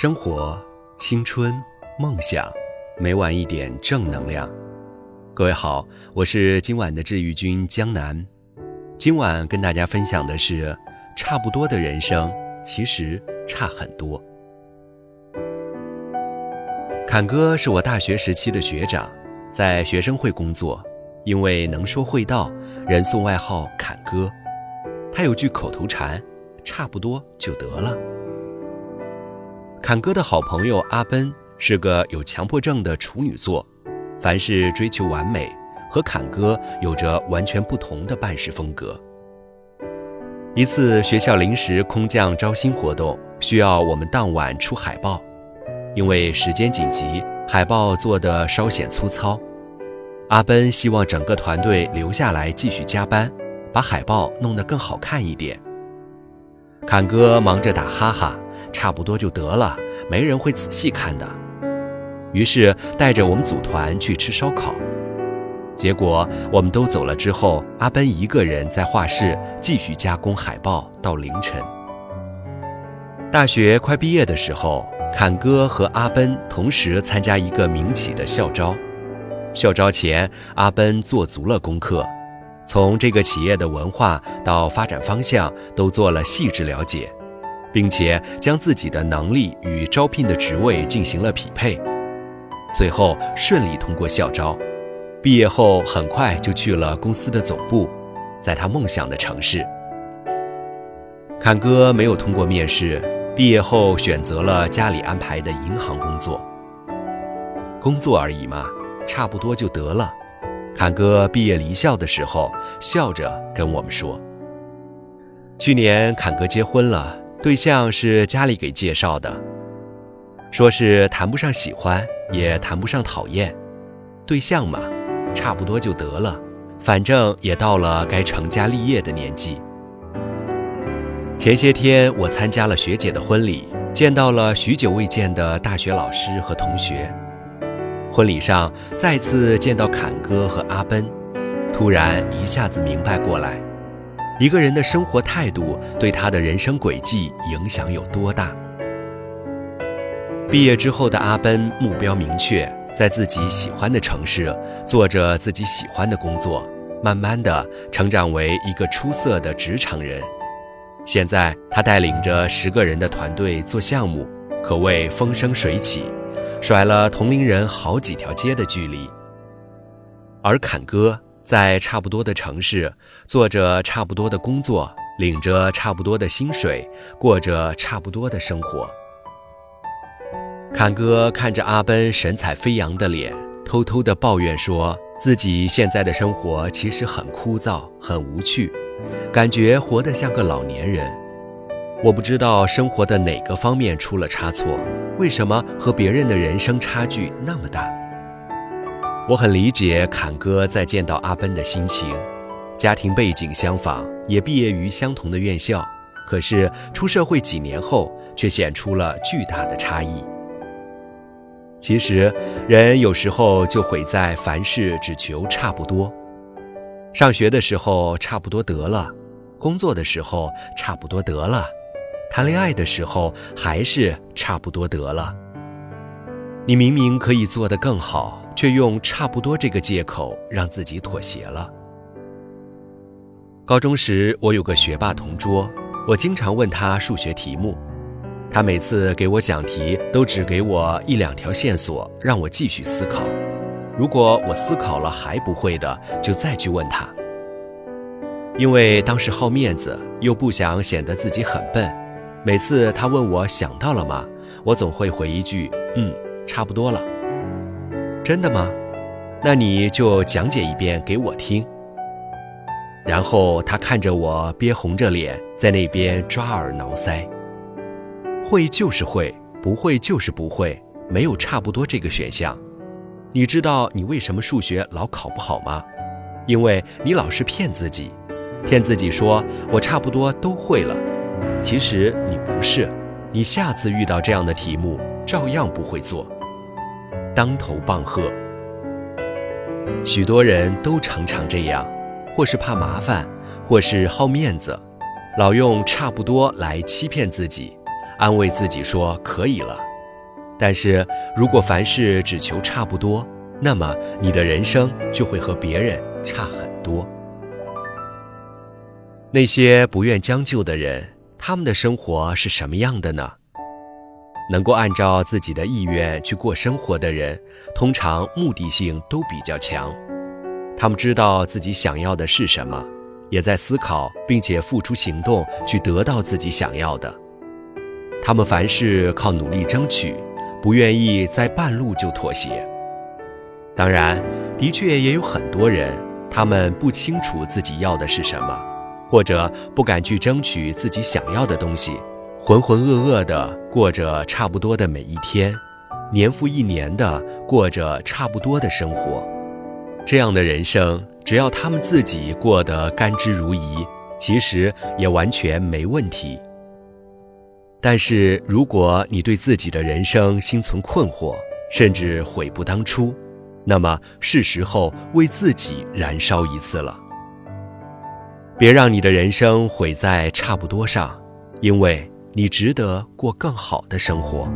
生活、青春、梦想，每晚一点正能量。各位好，我是今晚的治愈君江南。今晚跟大家分享的是，差不多的人生其实差很多。侃哥是我大学时期的学长，在学生会工作，因为能说会道，人送外号“侃哥”。他有句口头禅：“差不多就得了。”侃哥的好朋友阿奔是个有强迫症的处女座，凡事追求完美，和侃哥有着完全不同的办事风格。一次学校临时空降招新活动，需要我们当晚出海报，因为时间紧急，海报做得稍显粗糙。阿奔希望整个团队留下来继续加班，把海报弄得更好看一点。侃哥忙着打哈哈。差不多就得了，没人会仔细看的。于是带着我们组团去吃烧烤，结果我们都走了之后，阿奔一个人在画室继续加工海报到凌晨。大学快毕业的时候，侃哥和阿奔同时参加一个民企的校招。校招前，阿奔做足了功课，从这个企业的文化到发展方向都做了细致了解。并且将自己的能力与招聘的职位进行了匹配，最后顺利通过校招。毕业后很快就去了公司的总部，在他梦想的城市。侃哥没有通过面试，毕业后选择了家里安排的银行工作。工作而已嘛，差不多就得了。侃哥毕业离校的时候，笑着跟我们说：“去年侃哥结婚了。”对象是家里给介绍的，说是谈不上喜欢，也谈不上讨厌，对象嘛，差不多就得了，反正也到了该成家立业的年纪。前些天我参加了学姐的婚礼，见到了许久未见的大学老师和同学。婚礼上再次见到侃哥和阿奔，突然一下子明白过来。一个人的生活态度对他的人生轨迹影响有多大？毕业之后的阿奔目标明确，在自己喜欢的城市做着自己喜欢的工作，慢慢的成长为一个出色的职场人。现在他带领着十个人的团队做项目，可谓风生水起，甩了同龄人好几条街的距离。而侃哥。在差不多的城市，做着差不多的工作，领着差不多的薪水，过着差不多的生活。侃哥看着阿奔神采飞扬的脸，偷偷的抱怨说自己现在的生活其实很枯燥，很无趣，感觉活得像个老年人。我不知道生活的哪个方面出了差错，为什么和别人的人生差距那么大？我很理解侃哥在见到阿奔的心情，家庭背景相仿，也毕业于相同的院校，可是出社会几年后，却显出了巨大的差异。其实，人有时候就毁在凡事只求差不多。上学的时候差不多得了，工作的时候差不多得了，谈恋爱的时候还是差不多得了。你明明可以做得更好。却用差不多这个借口让自己妥协了。高中时，我有个学霸同桌，我经常问他数学题目，他每次给我讲题都只给我一两条线索，让我继续思考。如果我思考了还不会的，就再去问他。因为当时好面子，又不想显得自己很笨，每次他问我想到了吗，我总会回一句：“嗯，差不多了。”真的吗？那你就讲解一遍给我听。然后他看着我，憋红着脸在那边抓耳挠腮。会就是会，不会就是不会，没有差不多这个选项。你知道你为什么数学老考不好吗？因为你老是骗自己，骗自己说我差不多都会了。其实你不是，你下次遇到这样的题目，照样不会做。当头棒喝，许多人都常常这样，或是怕麻烦，或是好面子，老用差不多来欺骗自己，安慰自己说可以了。但是如果凡事只求差不多，那么你的人生就会和别人差很多。那些不愿将就的人，他们的生活是什么样的呢？能够按照自己的意愿去过生活的人，通常目的性都比较强。他们知道自己想要的是什么，也在思考并且付出行动去得到自己想要的。他们凡事靠努力争取，不愿意在半路就妥协。当然，的确也有很多人，他们不清楚自己要的是什么，或者不敢去争取自己想要的东西。浑浑噩噩地过着差不多的每一天，年复一年地过着差不多的生活，这样的人生，只要他们自己过得甘之如饴，其实也完全没问题。但是，如果你对自己的人生心存困惑，甚至悔不当初，那么是时候为自己燃烧一次了。别让你的人生毁在差不多上，因为。你值得过更好的生活。